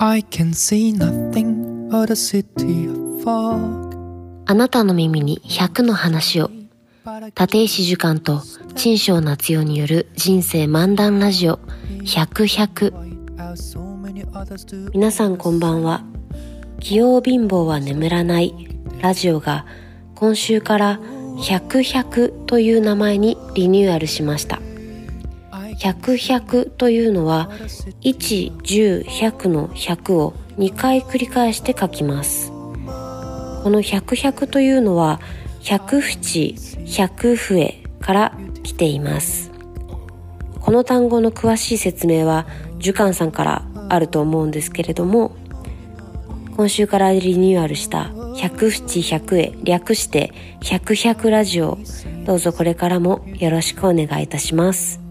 I can see nothing but a city of fog. あなたの耳に100の話を。立石樹館と陳章夏代による人生漫談ラジオ。100100皆さんこんばんは。器用貧乏は眠らないラジオが今週から100100という名前にリニューアルしました。100100というのは1、10、100の100を2回繰り返して書きます。この100、100というのは100淵、100笛から来ています。この単語の詳しい説明は樹館さんからあると思うんですけれども今週からリニューアルした百七百へ略して百百ラジオ。どうぞこれからもよろしくお願いいたします。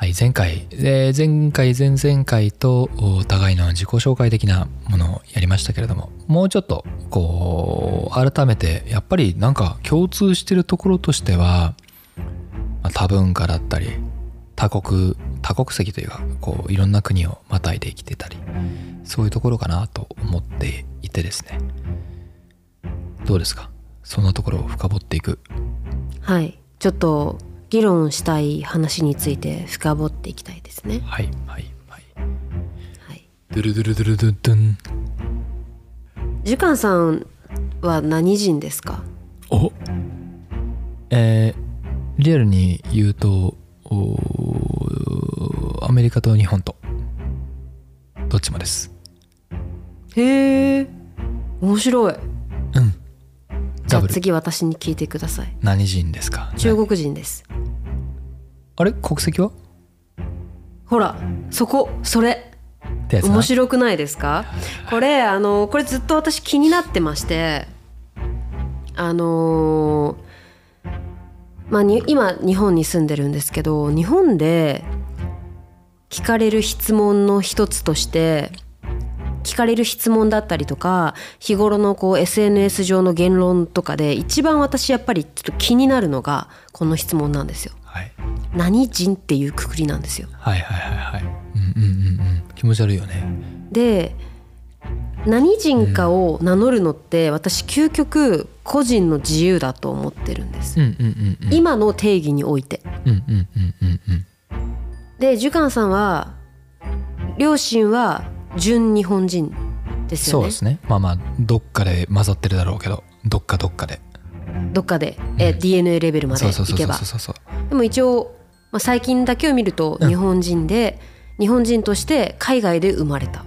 はい、前回、え前回、前々回とお互いの自己紹介的なものをやりましたけれども、もうちょっと、こう、改めて、やっぱりなんか共通してるところとしては、ま多文化だったり、多国、多国籍というか、こう、いろんな国をまたいで生きてたり、そういうところかなと思っていてですね。どうですか？そんなところを深掘っていく。はいちょっと議論したい話について深掘っていきたいですねはい、はい、はい。はいドゥルドゥルドゥルドゥドゥン。樹館さんは何人ですかおえーリアルに言うとおアメリカと日本とどっちもですへえ面白いじゃあ次私に聞いてください。何人ですか？中国人です。あれ？国籍は？ほらそこそれ。面白くないですか？これあのこれずっと私気になってましてあのーまあに今日本に住んでるんですけど日本で聞かれる質問の一つとして聞かれる質問だったりとか日頃のこう SNS 上の言論とかで一番私やっぱりちょっと気になるのがこの質問なんですよ。はい。何人っていうくくりなんですよ。はいはいはいはい。うんうんうんうん。気持ち悪いよね。で何人かを名乗るのって私究極個人の自由だと思ってるんです、うんうんうんうん。今の定義において。うんうんうんうんうん。でジュカンさんは両親は純日本人ですよね？そうですね。まあまあどっかで混ざってるだろうけどどっかどっかで。どっかで、え DNA レベルまでそうそうそういけばそうそう。そうでも一応、まあ、最近だけを見るとうん。日本人で、日本人として海外で生まれた。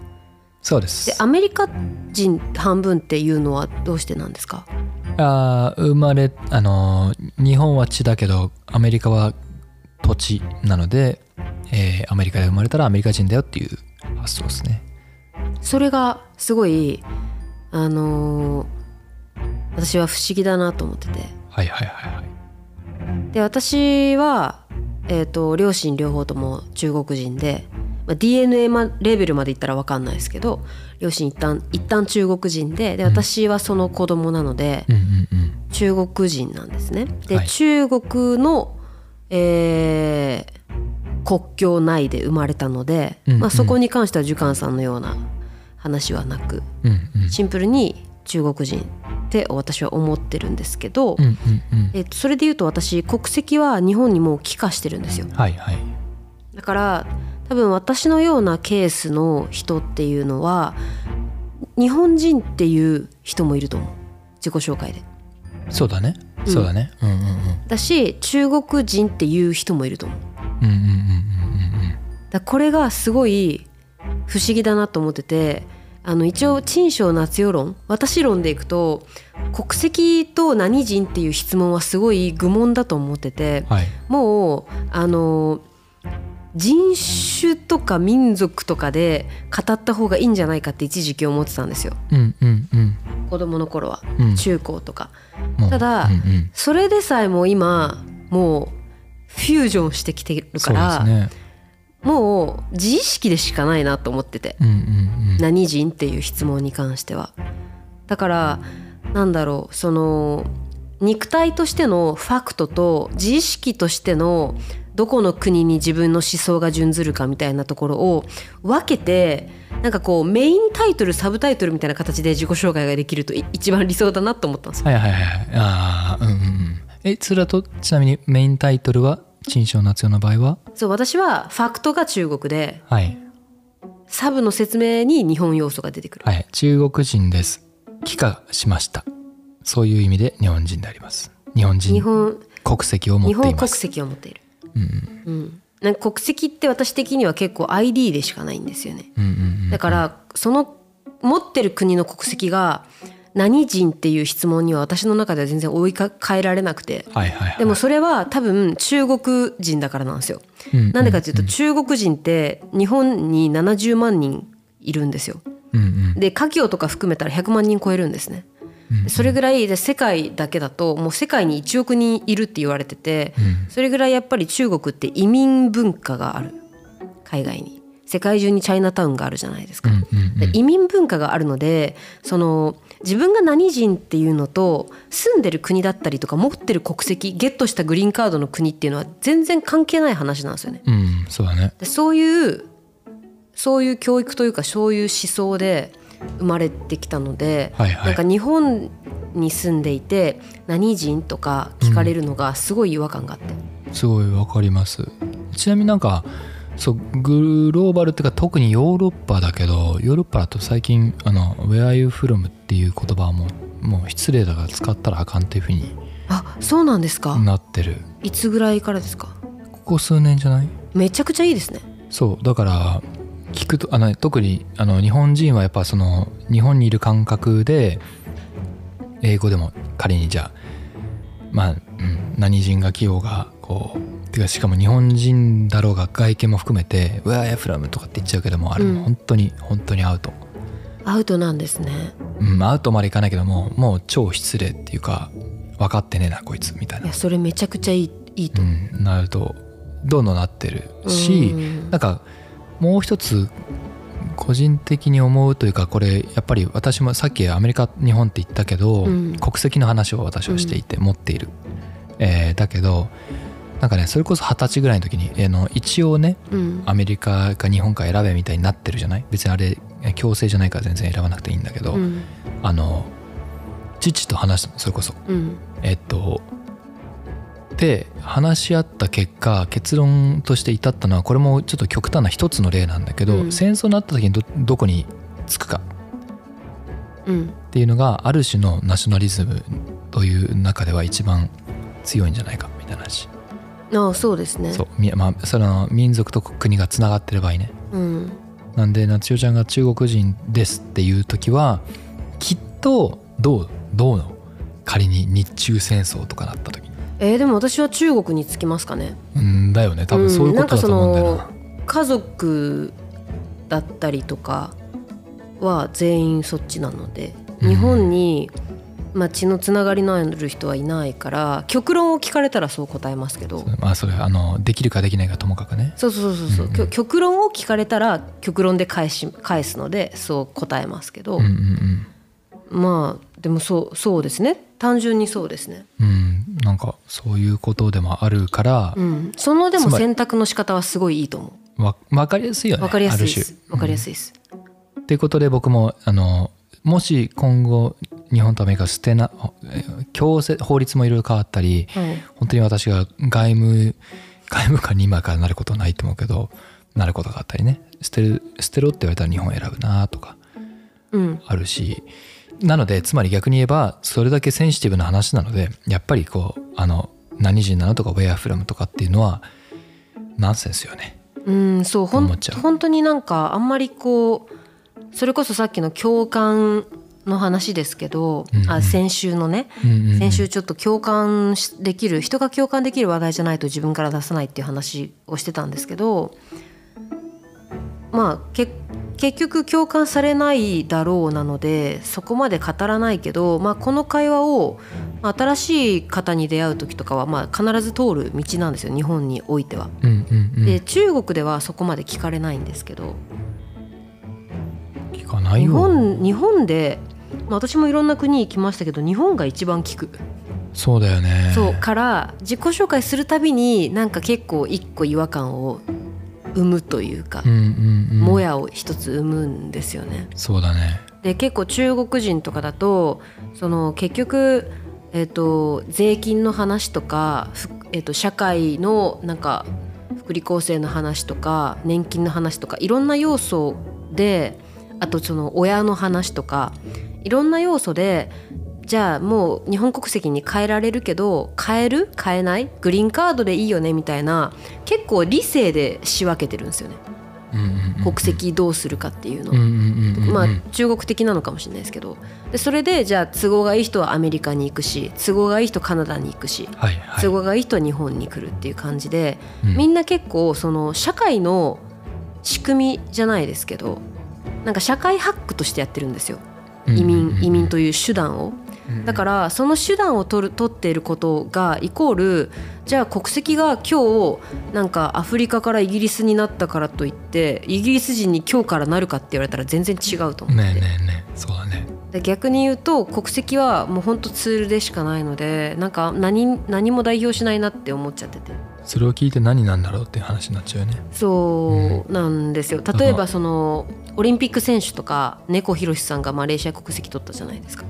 そうです。でアメリカ人半分っていうのはどうしてなんですか？あー生まれあのー日本は地だけどアメリカは土地なので、えーアメリカで生まれたらアメリカ人だよっていう発想ですねそれがすごいあのー私は不思議だなと思ってて。はいはいはいはい。で私は、えー、と両親両方とも中国人で、まあ、DNA まレベルまでいったら分かんないですけど両親一旦一旦中国人ででうん。私はその子供なのでうんうんうん。中国人なんですね。で、はい。中国の、えー国境内で生まれたので、うんうん。まあ、そこに関しては樹館さんのような話はなくうんうん。シンプルに中国人って私は思ってるんですけど、うんうんうん。えっとそれで言うと私国籍は日本にもう帰化してるんですよ。はいはい。だから多分私のようなケースの人っていうのは日本人っていう人もいると思う。自己紹介で。そうだね。うん。そうだね。うんうんうん。だし中国人っていう人もいると思う。うんうんうんうん。だからこれがすごい不思議だなと思っててあの一応陳章夏代論私論でいくと国籍と何人っていう質問はすごい愚問だと思っててはい。もうあの人種とか民族とかで語った方がいいんじゃないかって一時期思ってたんですよ。うんうんうん。子供の頃はうん。中高とか。ただうんうん。それでさえも今もうフュージョンしてきてるから、ねもう自意識でしかないなと思ってて。うんうんうん。何人っていう質問に関しては。だからなんだろうその肉体としてのファクトと自意識としてのどこの国に自分の思想が準ずるかみたいなところを分けてなんかこうメインタイトルサブタイトルみたいな形で自己紹介ができるとい一番理想だなと思ったんですよ。はいはいはいはい。ああうんうんうん。えそれだとちなみにメインタイトルは陳章夏代の場合は？そう私はファクトが中国ではい。サブの説明に日本要素が出てくる。はい。中国人です。帰化しました。そういう意味で日本人であります。日本人日本国籍を持日本国っています。籍を持っている。うんうんうん、なんか国籍って私的には結構 ID でしかないんですよね。うんうんうん。だからその持ってる国の国籍が何人っていう質問には私の中では全然追いか変えられなくて。はいはいはい。でもそれは多分中国人だからなんですよ。うん。なんでかっていうと中国人って日本に70万人いるんですよ。うんうん。で華僑とか含めたら100万人超えるんですね。うんそれぐらいで世界だけだともう世界に1億人いるって言われててうん。それぐらいやっぱり中国って移民文化がある。海外に世界中にチャイナタウンがあるじゃないですか。移民文化があるのでその自分が何人っていうのと住んでる国だったりとか持ってる国籍ゲットしたグリーンカードの国っていうのは全然関係ない話なんですよね。うんそうだね。でそういうそういう教育というかそういう思想で生まれてきたので、はいはい。なんか日本に住んでいて何人とか聞かれるのがすごい違和感があって、すごいわかります。ちなみになんかそうグローバルっていうか特にヨーロッパだけどヨーロッパだと最近あの「Where are you from?」っていう言葉はもうもう失礼だから使ったらあかんっていうふうにあそうなんですか、なってる。いつぐらいからですか？ここ数年じゃない？めちゃくちゃいいですね。そうだから聞くとあの特にあの日本人はやっぱその日本にいる感覚で英語でも仮にじゃあまあ、うん、何人が来ようがこうてかしかも日本人だろうが外見も含めて「うわやフラム」とかって言っちゃうけどもあれうん。も本当に、本当にアウト、アウトなんですね。うん、アウトまでいかないけどももう超失礼っていうか分かってねえなこいつみたいな。いやそれめちゃくちゃいいいいと。う、ん、なるとどんどんなってるし、うん。なんかもう一つ個人的に思うというかこれやっぱり私もさっきアメリカ日本って言ったけど、うん。国籍の話を私はしていて持っている、えーだけどなんかねそれこそ二十歳ぐらいの時に、えーの一応ねうん。アメリカか日本か選べみたいになってるじゃない？別にあれ強制じゃないから全然選ばなくていいんだけど、うん。あの父と話したのそれこそ。うん。えっとで話し合った結果結論として至ったのはこれもちょっと極端な一つの例なんだけど、うん。戦争になった時にどどこにつくか。うん。っていうのがある種のナショナリズムという中では一番強いんじゃないかみたいな話、ああそうですね。そうみまあその民族と国がつながってる場合ね。うん。なんで夏代ちゃんが中国人ですっていう時はきっとどうどうの？仮に日中戦争とかなった時。にえーでも私は中国に着きますかね。うんだよね。多分そういうことだと思うんだよな,、家族だったりとかは全員そっちなのでうん。日本に、まあ、血のつながりのある人はいないから極論を聞かれたらそう答えますけど。まあそれあのできるかできないかともかくね。そうそうそうそう、う。んうん極論を聞かれたら極論で返し返すのでそう答えますけど、うんうんまあでもそうそうですね。単純にそうですね、うん。うんなんかそういうことでもあるからう、ん、そのでも選択の仕方はすごいいいと思わ分かりやすいよねうわかりやすいです。わかりやすいです、種っていうことで僕もあのもし今後日本とアメリカ捨てなえー強制法律もいろいろ変わったりはい本当に私が外務外務官に今からなることはないと思うけどなることがあったりね。捨てる捨てろって言われたら日本選ぶなとかうん。あるし。なのでつまり逆に言えばそれだけセンシティブな話なのでやっぱりこうあの何人なのとかウェアフラムとかっていうのはナンセンスよね。うんそうほん本当になんかあんまりこうそれこそさっきの共感の話ですけど、うんうんあ先週のねうんうんうん先週ちょっと共感しできる人が共感できる話題じゃないと自分から出さないっていう話をしてたんですけどまあけ結局共感されないだろうなのでそこまで語らないけど、まあ、この会話をまあ新しい方に出会う時とかはまあ必ず通る道なんですよ日本においては。で中国ではそこまで聞かれないんですけど聞かない日よ。本日本で、まあ、私もいろんな国行きましたけど日本が一番聞く。そうだよね。そうから自己紹介するたびになんか結構一個違和感を生むというか、うんうんうん。もやを一つ生むんですよね。そうだね。で結構中国人とかだとその結局、えー、と税金の話とか、ふえー、と社会のなんか福利厚生の話とか年金の話とかいろんな要素であとその親の話とかいろんな要素でじゃあもう日本国籍に変えられるけど変える？変えない？グリーンカードでいいよねみたいな結構理性で仕分けてるんですよね。国籍どうするかっていうの。まあ中国的なのかもしれないですけど。でそれでじゃあ都合がいい人はアメリカに行くし都合がいい人カナダに行くしはいはい。都合がいい人は日本に来るっていう感じで、うん。みんな結構その社会の仕組みじゃないですけどなんか社会ハックとしてやってるんですよ移民移民という手段を。だからその手段を取る取っていることがイコールじゃあ国籍が今日なんかアフリカからイギリスになったからといってイギリス人に今日からなるかって言われたら全然違うと思って、ねえねえねえ。そうだね。で逆に言うと国籍はもう本当ツールでしかないのでなんか何何も代表しないなって思っちゃってて。それを聞いて何なんだろうっていう話になっちゃうよね。そうなんですよ。例えばそのオリンピック選手とか猫ひろしさんがマレーシア国籍取ったじゃないですか。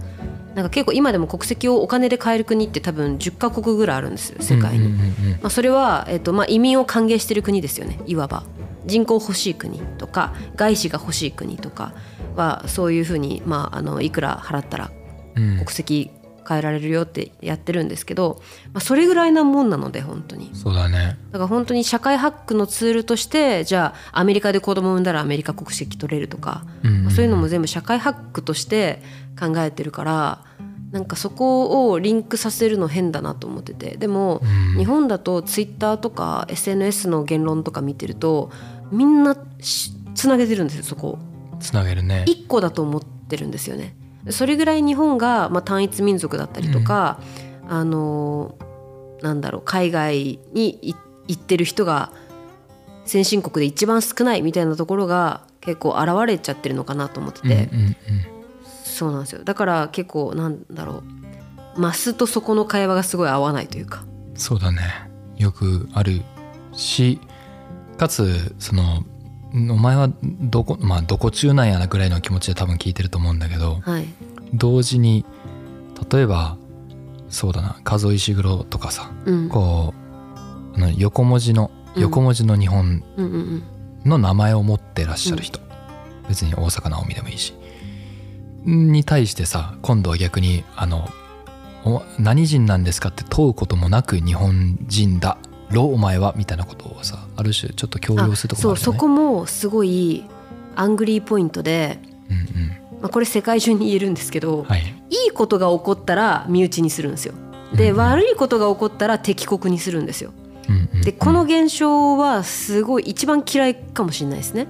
なんか結構今でも国籍をお金で買える国って多分10カ国ぐらいあるんですよ世界に、うんうんうんうん。まあ、それは、えっとまあ、移民を歓迎してる国ですよねいわば。人口欲しい国とか外資が欲しい国とかはそういうふうに、まあ、あのいくら払ったらうん。国籍変えられるよってやってるんですけど、まあ、それぐらいなもんなので本当に。そうだね。だから本当に社会ハックのツールとしてじゃあアメリカで子供産んだらアメリカ国籍取れるとか、まあそういうのも全部社会ハックとして考えてるからなんかそこをリンクさせるの変だなと思ってて。でも、うん。日本だとツイッターとか SNS の言論とか見てるとみんなしつなげてるんですよそこを。つなげるね。一個だと思ってるんですよね。それぐらい日本が、まあ、単一民族だったりとか、あのなんだろう海外にい行ってる人が先進国で一番少ないみたいなところが結構現れちゃってるのかなと思ってて、うんうんうんそうなんですよ。だから結構なんだろうマスとそこの会話がすごい合わないというか。そうだね。よくあるしかつそのお前はどこまあどこ中なんやなぐらいの気持ちで多分聞いてると思うんだけどはい、同時に例えばそうだな数石黒とかさうん。こうあの横文字のうん。横文字の日本の名前を持ってらっしゃる人、別に大阪直美でもいいし。に対してさ今度は逆にあのお何人なんですかって問うこともなく日本人だろお前は？みたいなことをさある種ちょっと強要するとこそうそろもあるよねこもすごいアングリーポイントで、うんうんまあ、これ世界中に言えるんですけど、はいいいことが起こったら身内にするんですよ。で、うんうん悪いことが起こったら敵国にするんですよ。うんうんうんでこの現象はすごい一番嫌いかもしれないですね。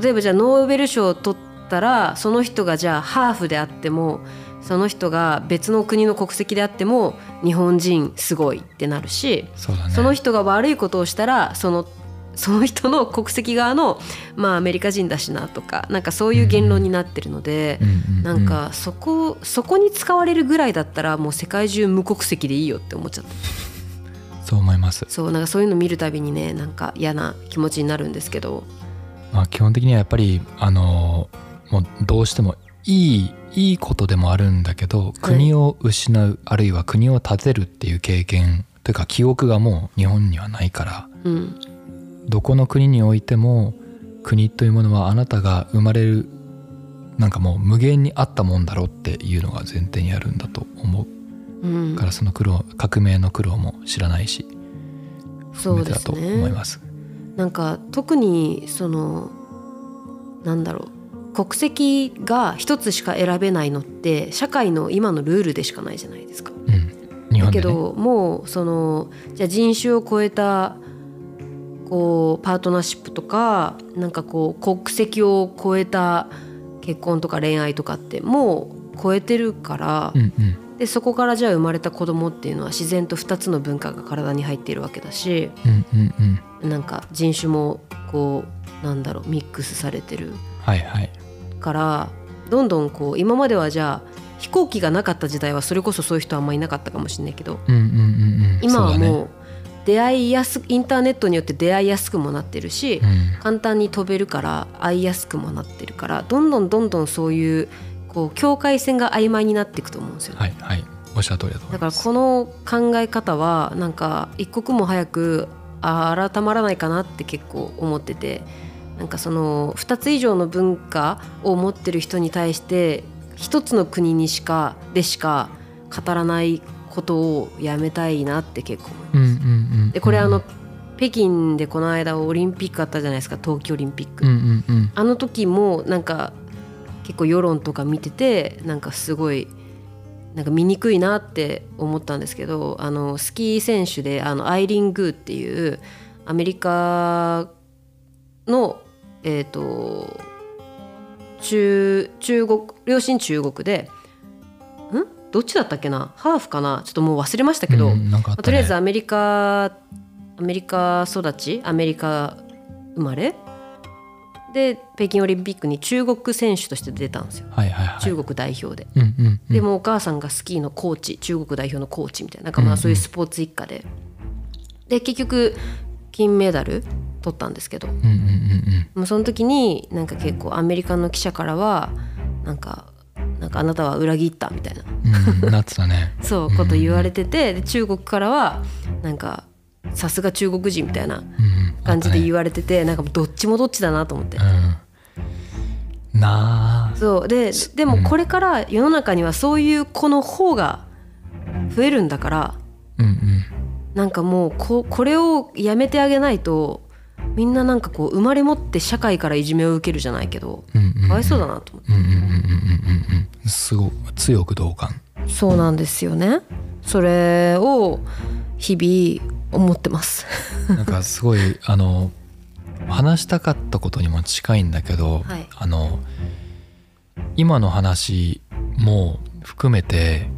例えばじゃあノーベル賞を取ったらその人がじゃあハーフであってもその人が別の国の国籍であっても日本人すごいってなるし、そね。その人が悪いことをしたらそのその人の国籍側のまあアメリカ人だしなとかなんかそういう言論になってるので。うん。なんかそこそこに使われるぐらいだったらもう世界中無国籍でいいよって思っちゃった。そう思います、そうなんかそういうの見るたびにねなんか嫌な気持ちになるんですけど。まあ、基本的にはやっぱりあのもうどうしてもいいいいことでもあるんだけど国を失う、あるいは国を建てるっていう経験というか記憶がもう日本にはないからうん。どこの国においても国というものはあなたが生まれるなんかもう無限にあったもんだろうっていうのが前提にあるんだと思う。ん。うからその苦労革命の苦労も知らないしそうだと思いねます。なんか特にそのなんだろう国籍が一つしか選べないのって社会の今のルールでしかないじゃないですか。うん、日だけどもうそのじゃあ人種を超えたこうパートナーシップとかなんかこう国籍を超えた結婚とか恋愛とかってもう超えてるから、うんうん。でそこからじゃあ生まれた子供っていうのは自然と2つの文化が体に入っているわけだしうんうんうん。なんか人種もこうなんだろうミックスされてるはいはい。からどんどんこう今まではじゃあ飛行機がなかった時代はそれこそそういう人はあんまりいなかったかもしれないけどうんうんうんうん。今はもう出会いやすインターネットによって出会いやすくもなってるし、うん。簡単に飛べるから会いやすくもなってるからどんどんどんどんそういうこう境界線が曖昧になっていくと思うんですよね。はいはい。おっしゃる通りだと思だからこの考え方はなんか一刻も早くあ改まらないかなって結構思っててなんかその2つ以上の文化を持ってる人に対して一つの国にしかでしか語らないことをやめたいなって結構思います。うんうんうんでこれあの北京でこの間オリンピックあったじゃないですか冬季オリンピック。うんうんうんあの時もなんか結構世論とか見ててなんかすごいなんか見にくいなって思ったんですけどあのスキー選手であのアイリン・グーっていうアメリカのえっ、と中中国両親中国でん？どっちだったっけな？ハーフかな？ちょっともう忘れましたけど、うんね。とりあえずアメリカアメリカ育ち？アメリカ生まれ？で北京オリンピックに中国選手として出たんですよ。はいはいはい。中国代表で。うんうんうん。でもお母さんがスキーのコーチ中国代表のコーチみたいな。なんかまあそういうスポーツ一家で、で結局金メダル取ったんですけど。うんうんうんもうその時になんか結構アメリカの記者からはなんかなんかあなたは裏切ったみたいな。うんうんなってたね。そうこと言われててで中国からはなんかさすが中国人みたいなうんうん。感じで言わわれててなんかもうどっちもどっちだなと思って。うん。なあ。そう。ででもこれから世の中にはそういう子の方が増えるんだからうんうん。なんかもうここれをやめてあげないとみんななんかこう生まれ持って社会からいじめを受けるじゃないけどかわいそうだなと思って。うんうんうんうんうんうんすごい強く同感。そうなんですよね。それを日々思ってます。なんかすごいあの話したかったことにも近いんだけど、はい。あの今の話も含めて、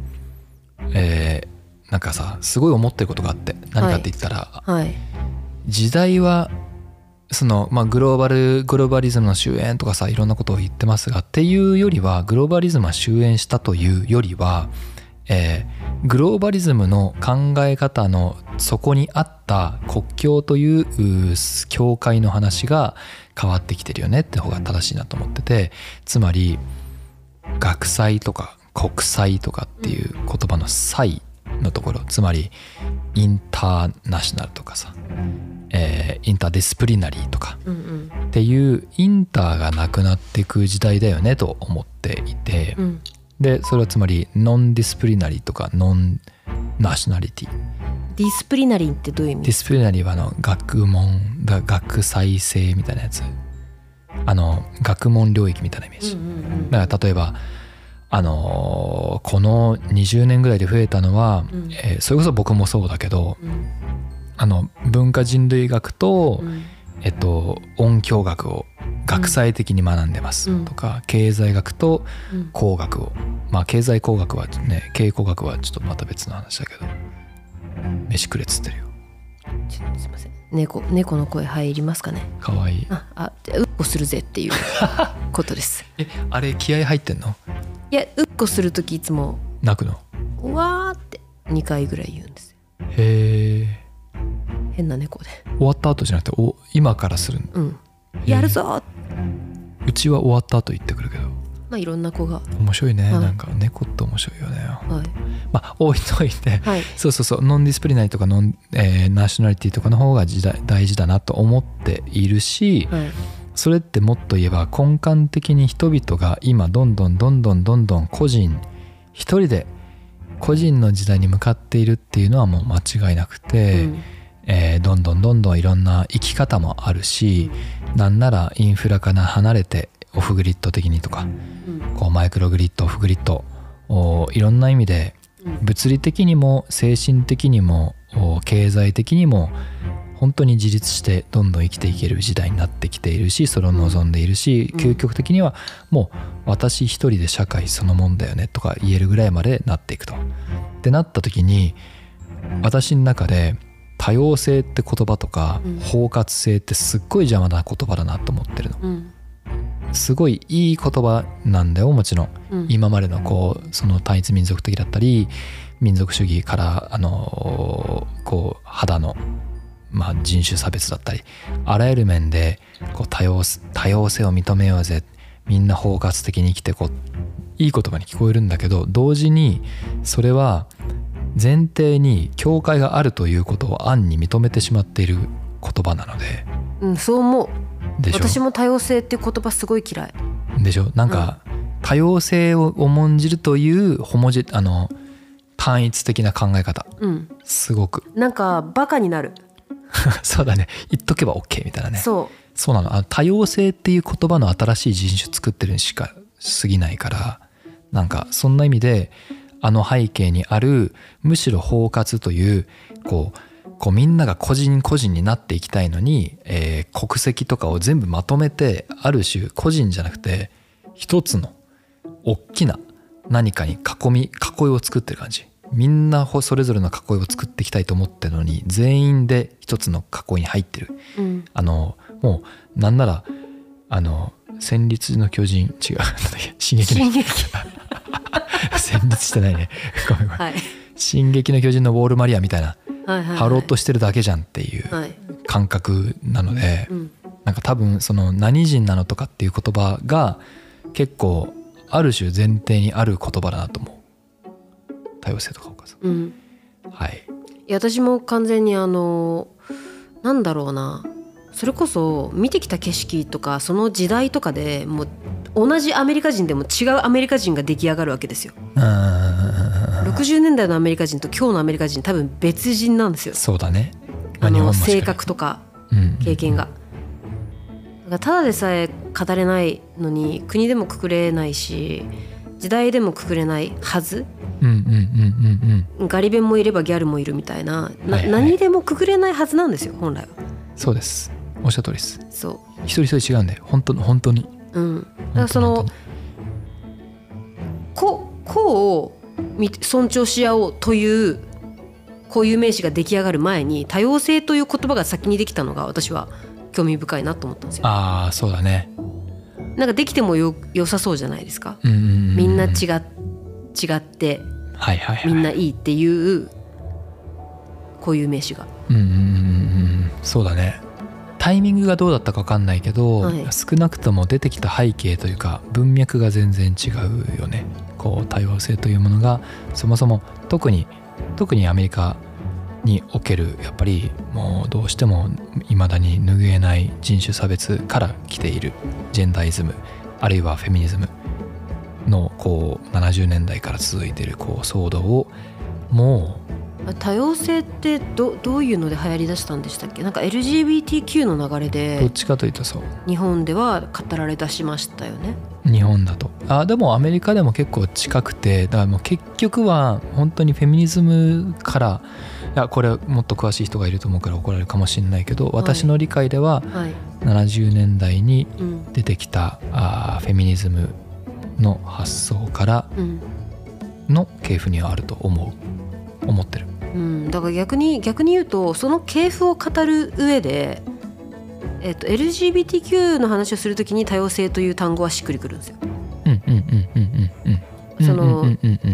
えーなんかさすごい思ってることがあって何かって言ったら、はい。時代はその、まあ、グローバルグローバリズムの終焉とかさいろんなことを言ってますがっていうよりはグローバリズムは終焉したというよりは、えーグローバリズムの考え方の底にあった国境というう境界の話が変わってきてるよねって方が正しいなと思っててつまり学際とか国際とかっていう言葉の際のところつまり international とかさ、えー interdisciplinary とか。っていう inter がなくなっていく時代だよねと思っていて、うん。でそれはつまり non-disciplinary とか non-nationality disciplinary ってどういう意味？ディスプリナリーはあの学問だ学際性みたいなやつ。あの学問領域みたいなイメージ、だから例えばあのーこの20年ぐらいで増えたのは、うん。えーそれこそ僕もそうだけどうんあの文化人類学と、うん。えっと、音響学を学際的に学んでますうん。とか、経済学とうん。工学を。まあ経済工学はね経営工学はちょっとまた別の話だけど飯くれっつってるよ。ちょっとすいません。猫猫の声入りますかね？かわいい。ああじゃあうっこするぜっていう ことです。えあれ気合入ってんの？いやうっこする時いつも泣くの「うわー」って2回ぐらい言うんですよ。へえ変な猫で。終わった後じゃなくてお今からするのうん。やるぞ。ーうちは終わった後言ってくるけど。まあいろんな子が。面白いね、はい。なんか猫って面白いよね。はい。まあ置いといて。はい。そうそうそう。 non-disciplinary とか non、えー nationality とかの方が時代大事だなと思っているしはい。それってもっと言えば根幹的に人々が今どんどんどんどんどんどん個人一人で個人の時代に向かっているっていうのはもう間違いなくて、うんえーどんどんどんどんいろんな生き方もあるし、なんならインフラから離れてオフグリッド的にとかうん。こうマイクログリッドオフグリッドおいろんな意味でうん。物理的にも精神的にもお経済的にも本当に自立してどんどん生きていける時代になってきているしそれを望んでいるし、うん。究極的にはもう私一人で社会そのもんだよねとか言えるぐらいまでなっていくと。ってなった時に私の中で多様性って言葉とか、うん。包括性ってすっごい邪魔な言葉だなと思ってるの。うん。すごいいい言葉なんだよもちろん。うん。今までのこうその単一民族的だったり民族主義からあのこう肌の、まあ、人種差別だったりあらゆる面でこう多様多様性を認めようぜ。みんな包括的に生きてこう。いい言葉に聞こえるんだけど同時にそれは前提に境界があるということを暗に認めてしまっている言葉なので。うん、そう思う。でしょ私も多様性っていう言葉すごい嫌い。でしょ？なんか、多様性を重んじるというホモジあの単一的な考え方。うん。すごく。なんかバカになる、そうだね。言っとけば OK みたいなね。そそうなの。あの多様性っていう言葉の新しい人種作ってるにしか過ぎないからなんかそんな意味であの背景にあるむしろ包括というこうこうみんなが個人個人になっていきたいのに、えー国籍とかを全部まとめてある種個人じゃなくて一つの大きな何かに囲み囲いを作ってる感じ。みんなそれぞれの囲いを作っていきたいと思ってるのに全員で一つの囲いに入ってる。う、うん、あのもうなんならあの戦慄の巨人違う進撃の進撃 戦慄してないね。ごめんごめん、はい。進撃の巨人のウォールマリアみたいな。はいはいはい。張ろうとしてるだけじゃんっていうはい、感覚なので、うん、なんか多分その何人なのとかっていう言葉が結構ある種前提にある言葉だなと思う。多様性とかお母さんうん、はい。いや私も完全にあのなんだろうなそれこそ見てきた景色とかその時代とかでもう同じアメリカ人でも違うアメリカ人が出来上がるわけですよ。うー。ん60年代のアメリカ人と今日のアメリカ人多分別人なんですよ。そうだね、まあの性格とかうん。経験が。だただでさえ語れないのに国でもくくれないし時代でもくくれないはず？ガリ弁もいればギャルもいるみたいな。な、はいはい。何でもくくれないはずなんですよ本来は。そうですおっしゃる通りです。そ一人一人違うんで本当の本当に。う、うん、だからその本個個をみ尊重し合おうという固有名詞が出来上がる前に多様性という言葉が先にできたのが私は興味深いなと思ったんですよ。ああそうだね。なんかできてもよ良さそうじゃないですか。みんな違っ違ってはいはいはいみんないいっていう固有名詞が。うんうんうんうん。そうだねタイミングがどうだったか分かんないけど、はい。少なくとも出てきた背景というか文脈が全然違うよね。こう多様性というものがそもそも特に特にアメリカにおけるやっぱりもうどうしても未だに拭えない人種差別から来ているジェンダーイズムあるいはフェミニズムのこう70年代から続いているこう騒動をも多様性ってどどういうので流行りだしたんでしたっけ？なんか LGBTQ の流れうどっでちかというとそう。日本では語られ出しましたよね。日本だと。あでもアメリカでも結構近くてだからもう結局は本当にフェミニズムからいやこれもっと詳しい人がいると思うから怒られるかもしれないけど私の理解でははい。70年代にうん。出てきたあーフェミニズムの発想からうん。の系譜にはあると思う。思ってるうん、だから逆に逆に言うとその系譜を語る上で、えっと LGBTQ の話をするときに多様性という単語はしっくりくるんですよ。うんうんうんうんうんうん。その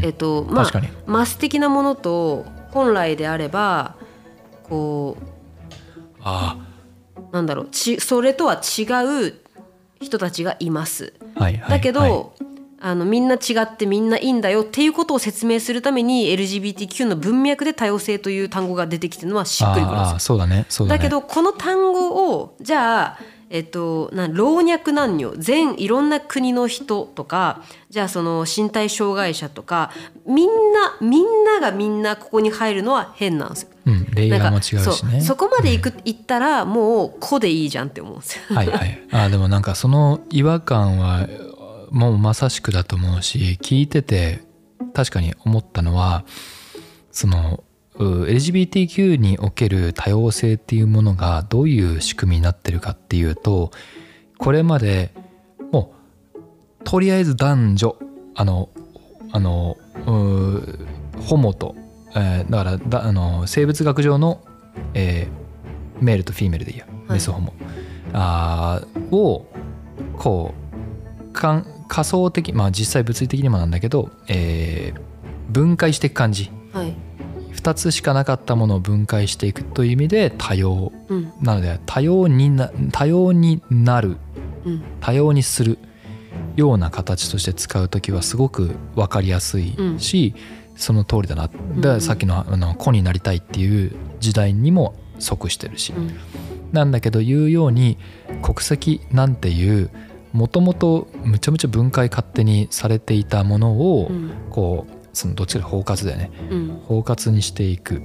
えっとまあマス的なものと本来であればこあうなんだろうちそれとは違う人たちがいます。あはいはい。だけど、はいあのみんな違ってみんないいんだよっていうことを説明するために LGBTQ の文脈で多様性という単語が出てきてるのはしっくりくるんですそうだねそうだねだけどこの単語をじゃあえっと、な老若男女全いろんな国の人とかじゃあその身体障害者とかみんなみんながみんなここに入るのは変なんですよ。うんレイヤーも違うしそうねそこまで行く、行ったらもう「子」でいいじゃんって思うんですよ。はいはい、あでもなんかその違和感はもうまさしくだと思うし聞いてて確かに思ったのはそのう LGBTQ における多様性っていうものがどういう仕組みになってるかっていうとこれまでもうとりあえず男女あのあのうホモと、えーだからだあの生物学上の、えーメールとフィメールでいいや。はい。メスホモ、あーをこかん仮想的まあ実際物理的にもなんだけど、えー分解していく感じ。はい。2つしかなかったものを分解していくという意味で多様。うん。なので多様にな多様になる。うん。多様にする。ような形として使う時はすごく分かりやすいし、その通りだな。だからさっきのあの子になりたいっていう時代にも即してるし、うん。なんだけど言うように国籍なんていうもともとむちゃむちゃ分解勝手にされていたものをうん。こうそのどっちか包括だよね。うん。包括にしていくっ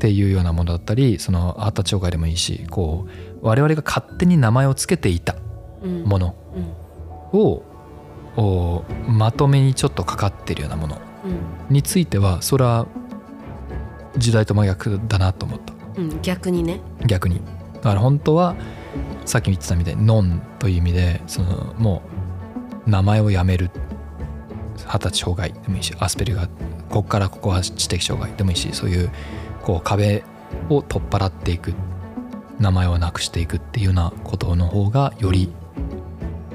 ていうようなものだったりその発達障害でもいいしこう我々が勝手に名前を付けていたうん。ものうんをおまとめにちょっとかかってるようなものうん。についてはそれは時代と真逆だなと思った。うん。逆にね。逆に。だから本当はさっきも言ってたみたいに「ノン」という意味でそのもう名前をやめる。二十歳障害でもいいしアスペルガーここからここは知的障害でもいいしそういうこう壁を取っ払っていく名前をなくしていくっていうようなことの方がより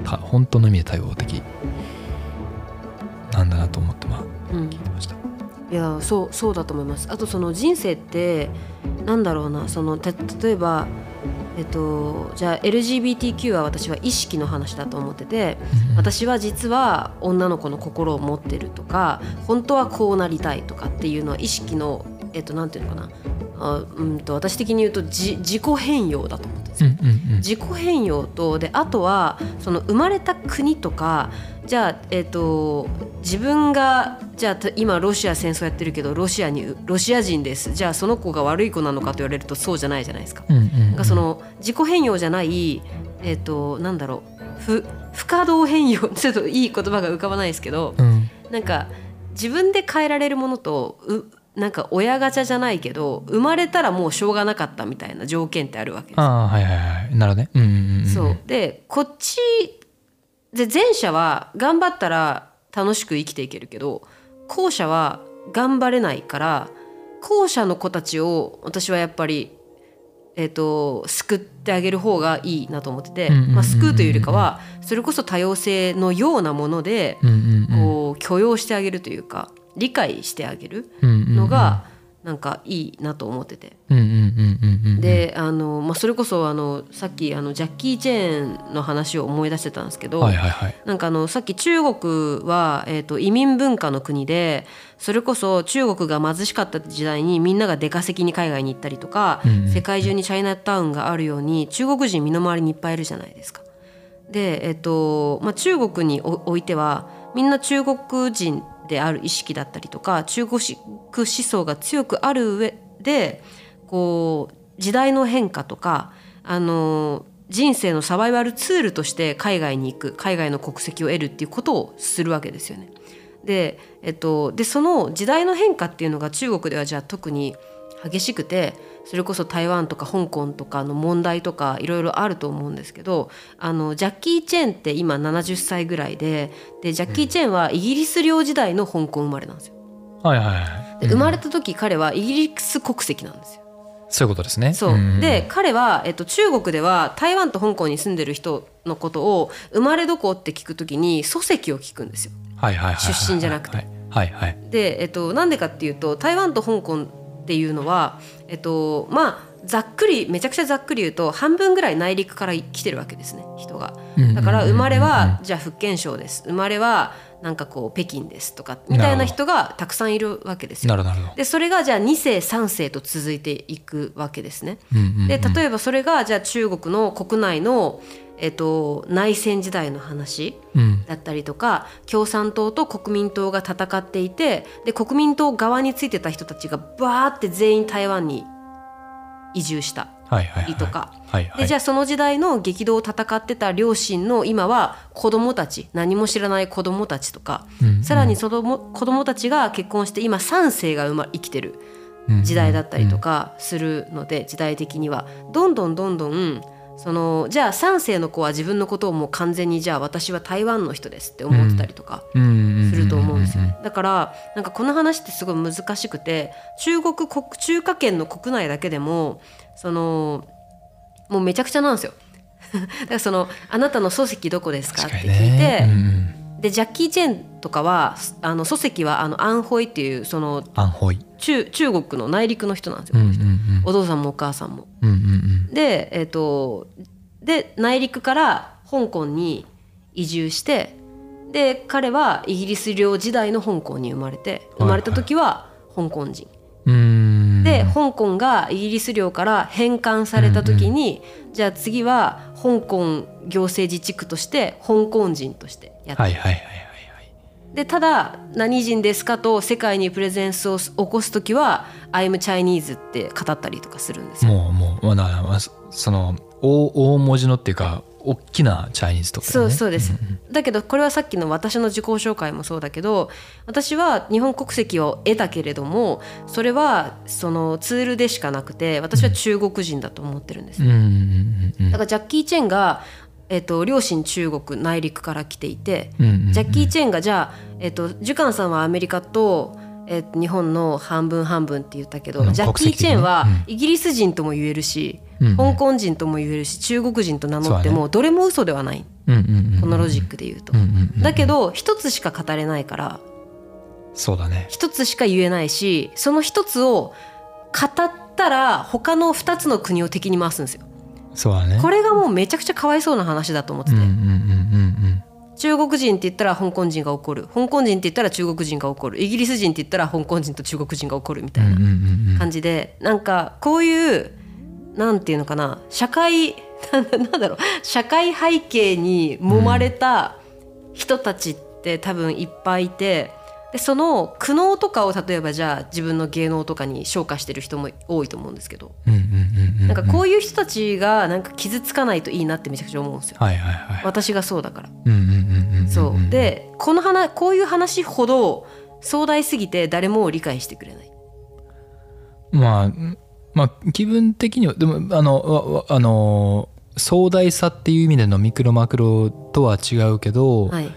た本当の意味で多様的なんだなと思ってまあうん。聞いてました。いやそうそうだと思います。あとその人生ってなんだろうなそのた例えばえっとじゃあ LGBTQ は私は意識の話だと思ってて私は実は女の子の心を持ってるとか本当はこうなりたいとかっていうのは意識のえっとなんていうのかな。あうんと私的に言うとじ自己変容だと思っですようん。うんうん自己変容とであとはその生まれた国とかじゃあ、えっと自分がじゃあた今ロシア戦争やってるけどロシアにロシア人です。じゃあその子が悪い子なのかと言われるとそうじゃないじゃないですか。うんうんうん。なんかその自己変容じゃない、えっとなんだろう不不可動変容 ちょっといい言葉が浮かばないですけどうん。なんか自分で変えられるものとうなんか親ガチャじゃないけど生まれたらもうしょうがなかったみたいな条件ってあるわけです。よああはいはいはいなるほどね。うんうんうんうん。そう。でこっちで前者は頑張ったら楽しく生きていけるけど後者は頑張れないから後者の子たちを私はやっぱり、えー、と救ってあげる方がいいなと思ってて、まあ、救うというよりかはそれこそ多様性のようなものでこう許容してあげるというか理解してあげるのがなんかいいなと思ってて。であの、まあ、それこそあのさっきあのジャッキー・チェーンの話を思い出してたんですけど、はいはいはいなんかあのさっき中国は、えー、と移民文化の国でそれこそ中国が貧しかった時代にみんなが出稼ぎに海外に行ったりとか、うんうん世界中にチャイナタウンがあるように中国人身の回りにいっぱいいるじゃないですか。で、えっとまあ、中国におおいてはみんな中国人である意識だったりとか中国思想が強くある上でこう時代の変化とかあの人生のサバイバルツールとして海外に行く海外の国籍を得るっていうことをするわけですよね。で,、えっと、でその時代の変化っていうのが中国ではじゃあ特に激しくてそれこそ台湾とか香港とかの問題とかいろいろあると思うんですけどあのジャッキー・チェーンって今70歳ぐらいででジャッキー・チェーンはイギリス領時代の香港生まれなんですよ。はいはいはい。で生まれた時彼はイギリス国籍なんですよ。そういうことですね。そう、ん。で彼は、えっと、中国では台湾と香港に住んでる人のことを生まれどこって聞くときに祖籍を聞くんですよ。はいはいはい。はい出身じゃなくて。はいはいはい。で、えっと、なんでかっていうと台湾と香港っていうのは、えっと、まあざっくりめちゃくちゃざっくり言うと半分ぐらい内陸から来てるわけですね人が。だから生まれはじゃあ福建省です生まれはなんかこう北京ですとかみたいな人がたくさんいるわけですよ。でそれがじゃあ2世3世と続いていくわけですね。で例えばそれがじゃあ中国の国内の、えっと、内戦時代の話うん。だったりとか共産党と国民党が戦っていてで国民党側についてた人たちがバーって全員台湾に移住したりとか。はいはい。でじゃあその時代の激動を戦ってた両親の今は子供たち何も知らない子供たちとか、うんさらにそのも子供たちが結婚して今3世が生ま生きてる時代だったりとかするので時代的には。どんどんどんどんそのじゃあ3世の子は自分のことをもう完全にじゃあ私は台湾の人ですって思ってたりとかすると思うんですよね。だからなんかこの話ってすごい難しくて中国国中華圏の国内だけでもそのもうめちゃくちゃなんですよ。だからその「あなたの漱石どこですか?」って聞いて、にね。うんでジャッキー・チェンとかはあの漱石はあのアンホイっていうそのアンホイ？中中国の内陸の人なんですよ、うんうんうん。お父さんもお母さんも。うんうんで,、えっとで内陸から香港に移住してで彼はイギリス領時代の香港に生まれて生まれた時は香港人。うんうん。で香港がイギリス領から返還された時に、じゃあ次は香港行政自治区として香港人としてやって、はいはいはいはいはい。でただ何人ですかと世界にプレゼンスを起こす時は「I'm Chinese」って語ったりとかするんですよ。もうもうまあそその大大文字のっていうか大きなチャイニーズとか、ね、そうそうです、だけどこれはさっきの私の自己紹介もそうだけど私は日本国籍を得たけれどもそれはそのツールでしかなくて私は中国人だと思ってるんです、うんうんうんうん。だからジャッキー・チェンが、えっと両親中国内陸から来ていて、ジャッキー・チェンがじゃあ、えっとジュカンさんはアメリカと、えっと日本の半分半分って言ったけど、うんジャッキー・チェンはうん。イギリス人とも言えるし、うんうん。香港人とも言えるし中国人と名乗ってもどれも嘘ではない、このロジックで言うと。だけど一つしか語れないからそうだね。一つしか言えないしその一つを語ったら他の二つの国を敵に回すんですよ。そうだね。これがもうめちゃくちゃかわいそうな話だと思ってて、うんうんうんうん。中国人って言ったら香港人が怒る。香港人って言ったら中国人が怒る。イギリス人って言ったら香港人と中国人が怒るみたいな感じで。なんかこういうなんていうのかな。社会なんだなんだろう。社会背景に揉まれた人たちって多分いっぱいいてでその苦悩とかを例えばじゃあ自分の芸能とかに昇華してる人も多いと思うんですけどなんかこういう人たちがなんか傷つかないといいなってめちゃくちゃ思うんですよ。はいはいはい私がそうだから。そうでこの話こういう話ほど壮大すぎて誰も理解してくれない。まあうんまあ気分的にはでもあのあの壮大さっていう意味でのミクロマクロとは違うけど、はい、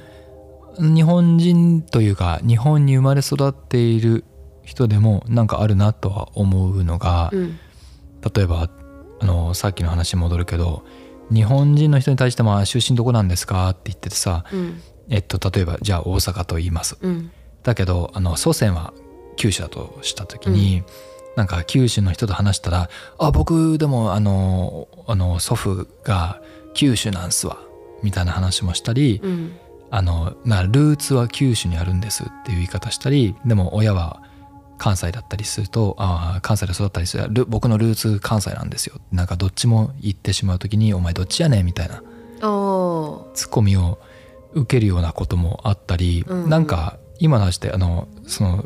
日本人というか日本に生まれ育っている人でもなんかあるなとは思うのが、うん例えばあのさっきの話に戻るけど日本人の人に対してもあ「出身どこなんですか?」って言っててさ、うんえっと、例えばじゃあ大阪と言います。うんだけどあの祖先は九州だとした時に、なんか九州の人と話したら「あ僕でもあのあの祖父が九州なんすわ」みたいな話もしたり、うんあのなルーツは九州にあるんですっていう言い方したりでも親は関西だったりするとああ関西で育ったりする。ル僕のルーツ関西なんですよ。なんかどっちも言ってしまう時に「お前どっちやねん」みたいなツッコミを受けるようなこともあったり、うんうん。なんか今の話ってあのその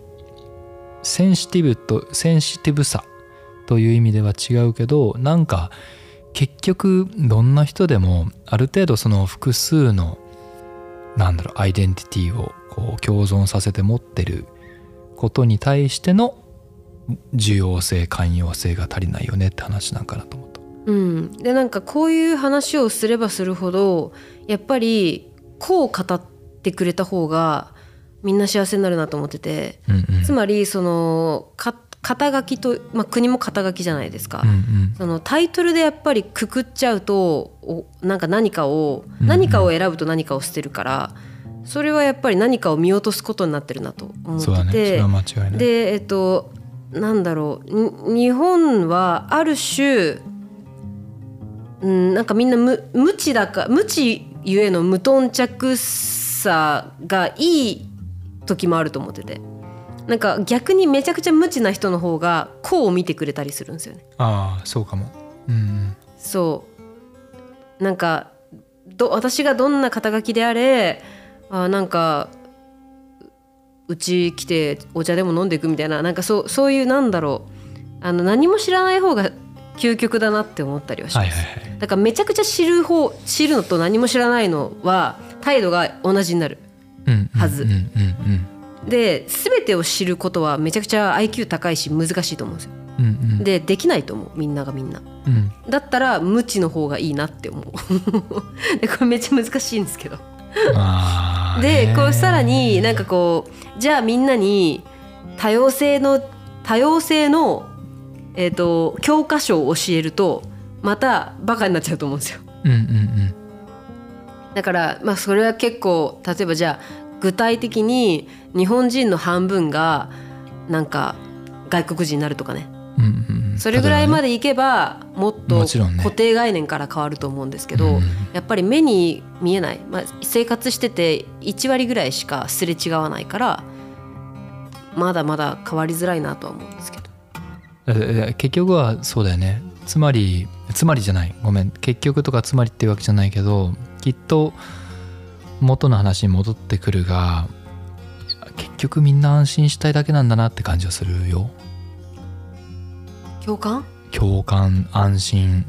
センシティブとセンシティブさという意味では違うけどなんか結局どんな人でもある程度その複数のなんだろうアイデンティティをこう共存させて持ってることに対しての重要性寛容性が足りないよねって話なんかなと思った。うん、でなんかこういう話をすればするほどやっぱりこう語ってくれた方がみんな幸せになるなと思ってて、うんうん。つまりそのか肩書きと、まあ、国も肩書きじゃないですか。うんうん。そのタイトルでやっぱりくくっちゃうとおなんか何かをうん何かを選ぶと何かを捨てるから、それはやっぱり何かを見落とすことになってるなと思ってて、ね。でえっとなんだろう。に日本はある種、うん、なんかみんな無無知だか無知ゆえの無頓着さがいい時もあると思っててなんか逆にめちゃくちゃ無知な人の方がこう見てくれたりするんですよね。ああそうかも。うんそう。なんかど私がどんな肩書きであれあなんかううち来てお茶でも飲んでいくみたいななんかそうそういうなんだろう。あの何も知らない方が究極だなって思ったりはします、はいはいはい。だからめちゃくちゃ知る方知るのと何も知らないのは態度が同じになる。うんはずうんうんうんで全てを知ることはめちゃくちゃ IQ 高いし難しいと思うんですよ。うんうん。でできないと思うみんながみんな。うん。だったら無知の方がいいなって思う。でこれめっちゃ難しいんですけど。でねこうさらになんかこうじゃあみんなに多様性の多様性の、えー、と教科書を教えるとまたバカになっちゃうと思うんですよ。うんうん。だからまあそれは結構例えばじゃあ具体的に日本人の半分がなんか外国人になるとかね。うんうんうん。それぐらいまででいけばもっともちろんね。固定概念から変わると思うんですけど、うん。やっぱり目に見えない、まあ、生活してて1割ぐらいしかすれ違わないからまだまだ変わりづらいなとは思うんですけど。え結局はそうだよね。つまりつまりじゃない。ごめん。結局とかつまりっていうわけじゃないけどきっと元の話に戻ってくるが結局みんな安心したいだけなんだなって感じはするよ。共感？共感安心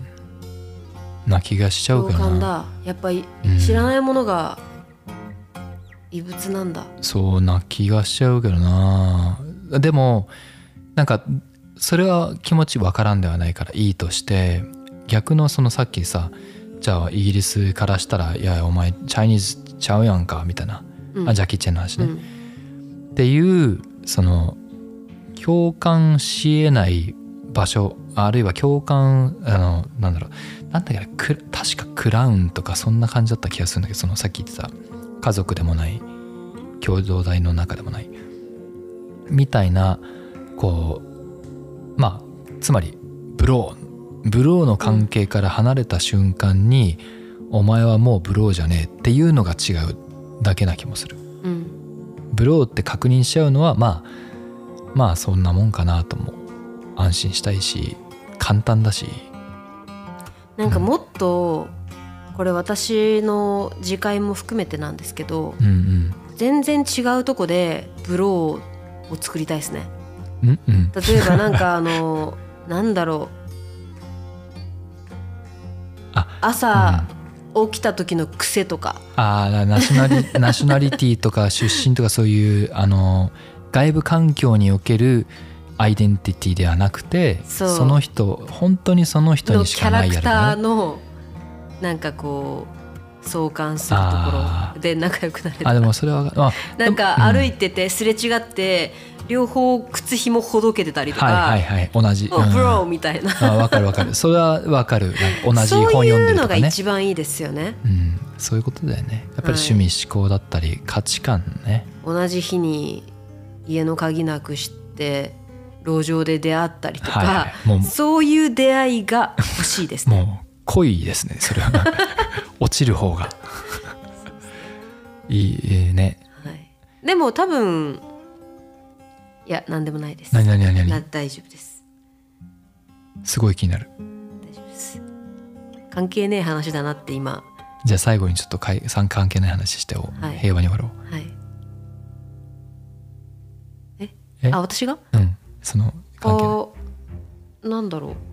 な気がしちゃう共感けどなだ。やっぱりうん。知らないものが異物なんだ、そうな気がしちゃうけどな。でもなんかそれは気持ちわからんではないからいいとして逆のそのさっきさじゃあイギリスからしたら「いやお前チャイニーズちゃうやんか」みたいな、うん。あジャッキー・チェンの話ね、うん。っていうその共感し得ない場所あるいは共感あのなんだろう。なんだっけく確かクラウンとかそんな感じだった気がするんだけどそのさっき言ってた家族でもない共同体の中でもないみたいなこうまあつまりブローブローの関係から離れた瞬間に、お前はもうブローじゃねえっていうのが違うだけな気もする。うんブローって確認しちゃうのはまあまあそんなもんかなとも安心したいし簡単だし。なんかもっとこれ私の自戒も含めてなんですけどうん全然違うとこでブローを作りたいですね。うんうん。うん例えばなんかあの なんだろう。あ朝起きた時の癖とか、ああナショナリ ナショナリティとか出身とかそういうあの外部環境におけるアイデンティティではなくてそう。の人本当にその人のにしかないキャラクタやつねーのなんかこう相関するとあころで仲良くなれた。あでもそれはあなんかうん。歩いててすれ違って両方靴ひもほどけてたりとか、はいはいはい。同じ、もうブローうんみたいな、あ分かる分かる。それは分かる。同じそう本読んでいうのがるとかね。一番いいですよね。うん、そういうことだよね。やっぱり趣味思考だったり価値観ね、同じ日に家の鍵なくして路上で出会ったりとか、はいそういう出会いが欲しいですね。もう濃いですねそれは。落ちる方が。いいね。はい、でも多分いや何でもないです。何何何な何大丈夫です。すごい気になる。大丈夫です。関係ねえ話だなって今。じゃあ最後にちょっとかい関係ない話してを、はい。平和に終わろはい。え？え？あ私が？ううん。その関係ない。あなんだろえ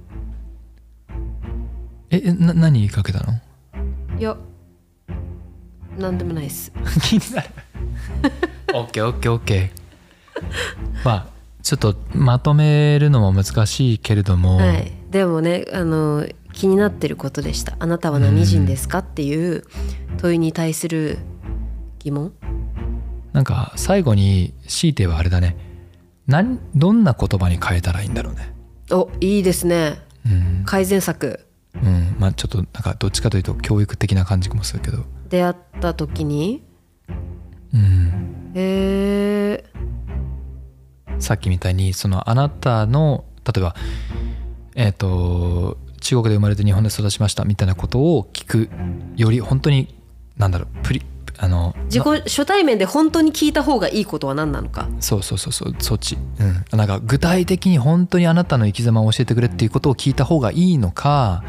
えな何言いかけたの？ういや何でもないです。気になる。オッケーオッケーオッケー。まあちょっとまとめるのも難しいけれども、はい、でもねあの気になってることでした「あなたは何人ですか?」っていう問いに対する疑問。なんか最後に強いてはあれだね。なんどんな言葉に変えたらいいんだろうね。おいいですね。うん、改善策うん、まあちょっとなんかどっちかというと教育的な感じもするけど。出会った時に？うん。えー、さっきみたいにそのあなたの例えばえっ、と中国で生まれて日本で育ちましたみたいなことを聞くより本当になんだろうプリあの自己初対面で本当に聞いた方がいいことは何なのか？そうそうそうそうそっち、うん、なんか具体的に本当にあなたの生き様を教えてくれっていうことを聞いた方がいいのか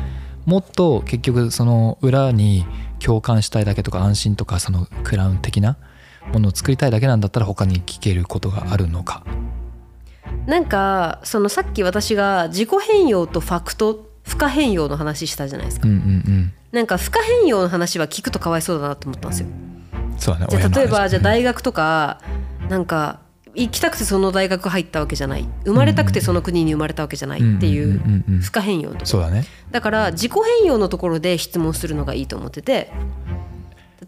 もっと結局その裏に共感したいだけとか安心とかそのクラウン的なものを作りたいだけなんだったら他に聞けることがあるのか。なんかそのさっき私が自己変容とファクト不可変容の話したじゃないですか。うんうんうん。なんか不可変容の話は聞くとかわいそうだなと思ったんですよ。そうだねじゃ例えばじゃあうん大学とかなんか行きたくてその大学入ったわけじゃない。生まれたくてその国に生まれたわけじゃないっていう不可変容とそうだね。だから自己変容のところで質問するのがいいと思ってて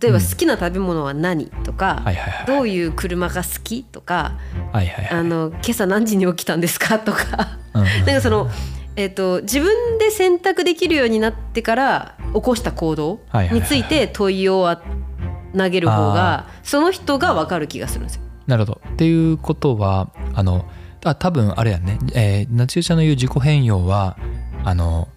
例えば好きな食べ物は何とか、どういう車が好きとかはいはいはい。あの今朝何時に起きたんですかとか。なんかそのえっと自分で選択できるようになってから起こした行動について問いをあ投げる方がその人が分かる気がするんですよ。なるほど。っていうことはあのあ多分あれやね、えー、夏代ちゃんの言う自己変容はあの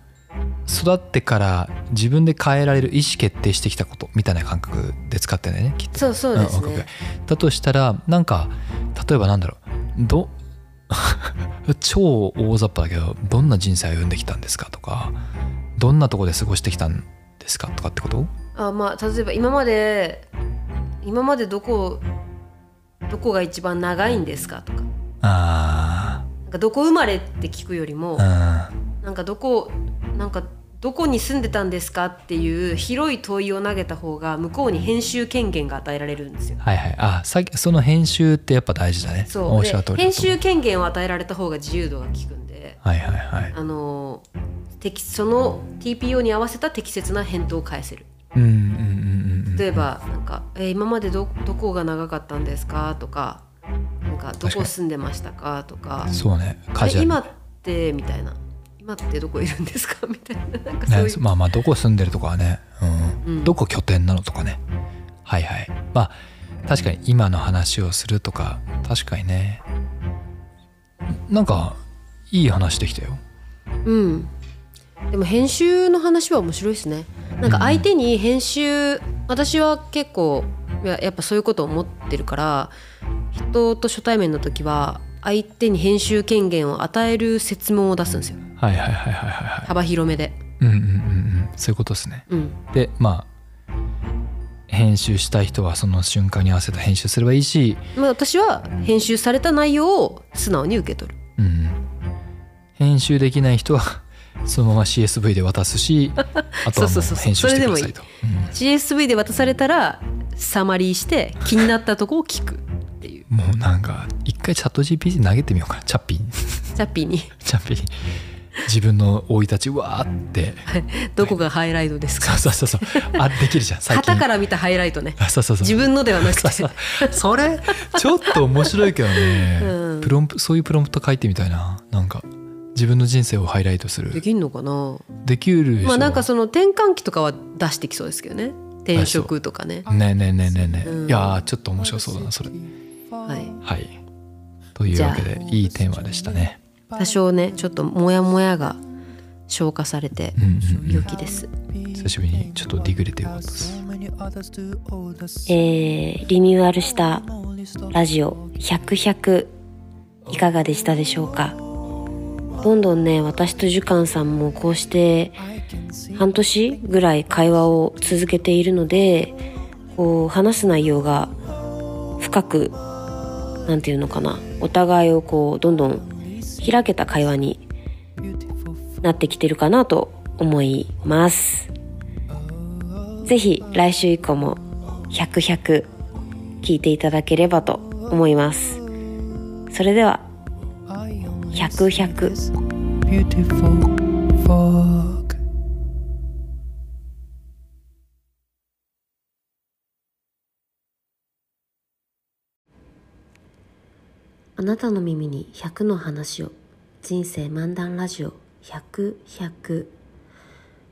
育ってから自分で変えられる意思決定してきたことみたいな感覚で使ってんだよねきっと。そうそうですん OK ね。だとしたらなんか例えばなんだろう。ど 超大雑把だけどどんな人生を歩んできたんですかとかどんなとこで過ごしてきたんですかとかってこと？あまあ例えば今まで今までどこどこが一番長いんですかとか。あなんかどこ生まれって聞くよりもなんかどこなんかどこに住んでたんですかっていう広い問いを投げた方が向こうに編集権限が与えられるんですよ。はいはい。あさっきその編集ってやっぱ大事だね。そう。編集権限を与えられた方が自由度が利くんで、はいはいはい。あの適その TPO に合わせた適切な返答を返せる。うんうんうんうんうん。例えばなんか、えー今までどどこが長かったんですか?」とか「なんかどこ住んでましたか?」とか。そうね「カジュアル。え今って」みたいな「今ってどこいるんですか? 」みたいな。なんかそういう、ね、まあまあどこ住んでるとかはね、うん。うん。どこ拠点なのとかね。はいはい。まあ確かに今の話をするとか確かにね。なんかいい話できたよ。うん、でも編集の話は面白いですねなんか相手に編集、私は結構ややっぱそういうことを思ってるから人と初対面の時は相手に編集権限を与える設問を出すんですよ。はいはいはいはいはいはい。幅広めで、うんうんうんうん。そういうことですね。うん、でまあ編集したい人はその瞬間に合わせた編集すればいいし、まあ、私は編集された内容を素直に受け取る。うん、編集できない人はそのまま CSV で渡すし あとは編集してくださいと。うん。CSV で渡されたらサマリーして気になったとこを聞くっていう。もうなんか一回チャット GPT 投げてみようかな。チャッピー。にチャッピーに。チャッピー。に自分の生い立ちうわーって。どこがハイライトですか？そうそうそうそう。あできるじゃん最近。旗から見たハイライトね。あそうそうそう。自分のではなくて。それちょっと面白いけどね、うん。プロンプそういうプロンプト書いてみたいな。なんか自分の人生をハイライトする。できんのかな？できるでしょ。まあなんかその転換期とかは出してきそうですけどね。転職とかね。ねえねえねえねえねえ、うん。いやーちょっと面白そうだなそれ。はい。はい。というわけでいいテーマでしたね。多少ねちょっとモヤモヤが消化されてうんうんうん。良きです、久しぶりにちょっとディグれてよかったです。えーリニューアルしたラジオ100100いかがでしたでしょうか？どんどんね私とジュカンさんもこうして半年ぐらい会話を続けているのでこう話す内容が深くなんていうのかなお互いをこうどんどん開けた会話になってきてるかなと思いますぜひ来週以降も100、100聞いていただければと思います。それでは、100、100。beautiful fog. あなたの耳に100の話を。人生漫談ラジオ100、100。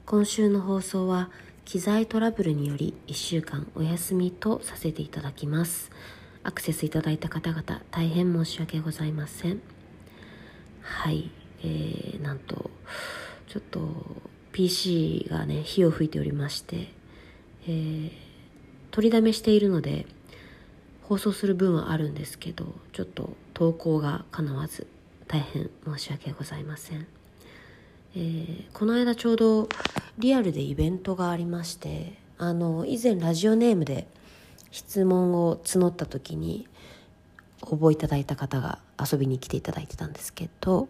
今週の放送は機材トラブルにより1週間お休みとさせていただきます。アクセスいただいた方々大変申し訳ございません。はい、えー、なんとちょっと PC がね火を吹いておりまして、えー取りだめしているので放送する分はあるんですけどちょっと投稿がかなわず大変申し訳ございません、えーこの間ちょうどリアルでイベントがありましてあの以前ラジオネームで質問を募った時に応募いただいた方が遊びに来ていただいてたんですけど、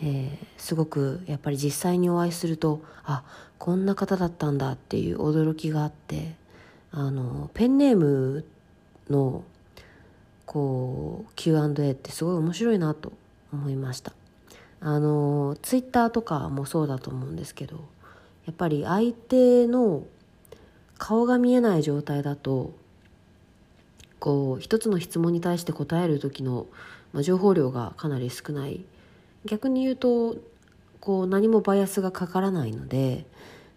えーすごくやっぱり実際にお会いするとあこんな方だったんだっていう驚きがあってあのペンネームのこう Q&A ってすごい面白いなと思いました。あのツイッターとかもそうだと思うんですけどやっぱり相手の顔が見えない状態だとこう一つの質問に対して答える時の、まあ、情報量がかなり少ない。逆に言うとこう何もバイアスがかからないので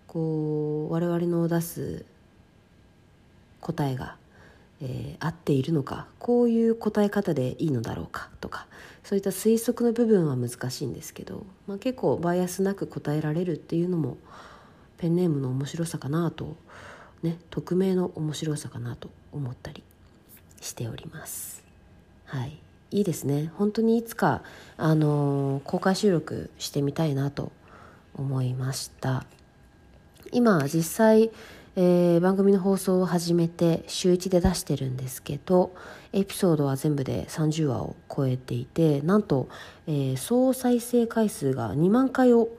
こう我々の出す答えが、えー合っているのかこういう答え方でいいのだろうかとかそういった推測の部分は難しいんですけど、まあ、結構バイアスなく答えられるっていうのもペンネームの面白さかなとね匿名の面白さかなと思ったりしております。はい、いいですね。本当にいつか、あのー公開収録してみたいなと思いました。今実際、えー番組の放送を始めて週1で出してるんですけどエピソードは全部で30話を超えていてなんと、えー総再生回数が2万回を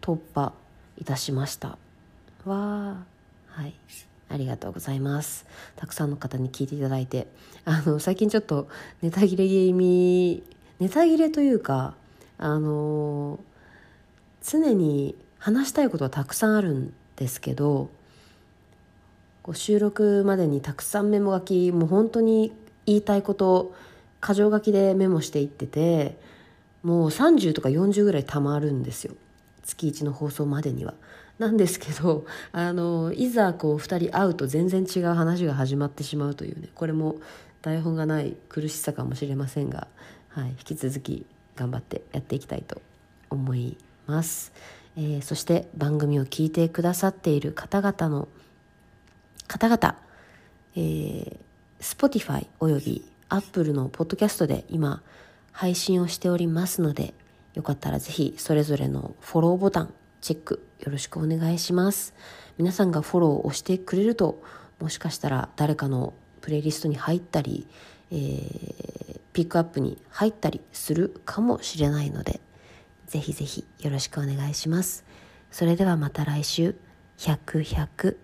突破いたしました。わー。はい。ありがとうございますたくさんの方に聞いていただいてあの最近ちょっとネタ切れ気味ネタ切れというかあの常に話したいことはたくさんあるんですけどこう収録までにたくさんメモ書きもう本当に言いたいことを箇条書きでメモしていっててもう30とか40ぐらいたまるんですよ月1の放送までには。なんですけど あのいざこう2人会うと全然違う話が始まってしまうというねこれも台本がない苦しさかもしれませんが、はい、引き続き頑張ってやっていきたいと思います、えーそして番組を聞いてくださっている方々の方々、えー Spotify および Apple のポッドキャストで今配信をしておりますのでよかったらぜひそれぞれのフォローボタンチェックよろしくお願いします。皆さんがフォローをしてくれるともしかしたら誰かのプレイリストに入ったり、えーピックアップに入ったりするかもしれないのでぜひぜひよろしくお願いします。それではまた来週。100 100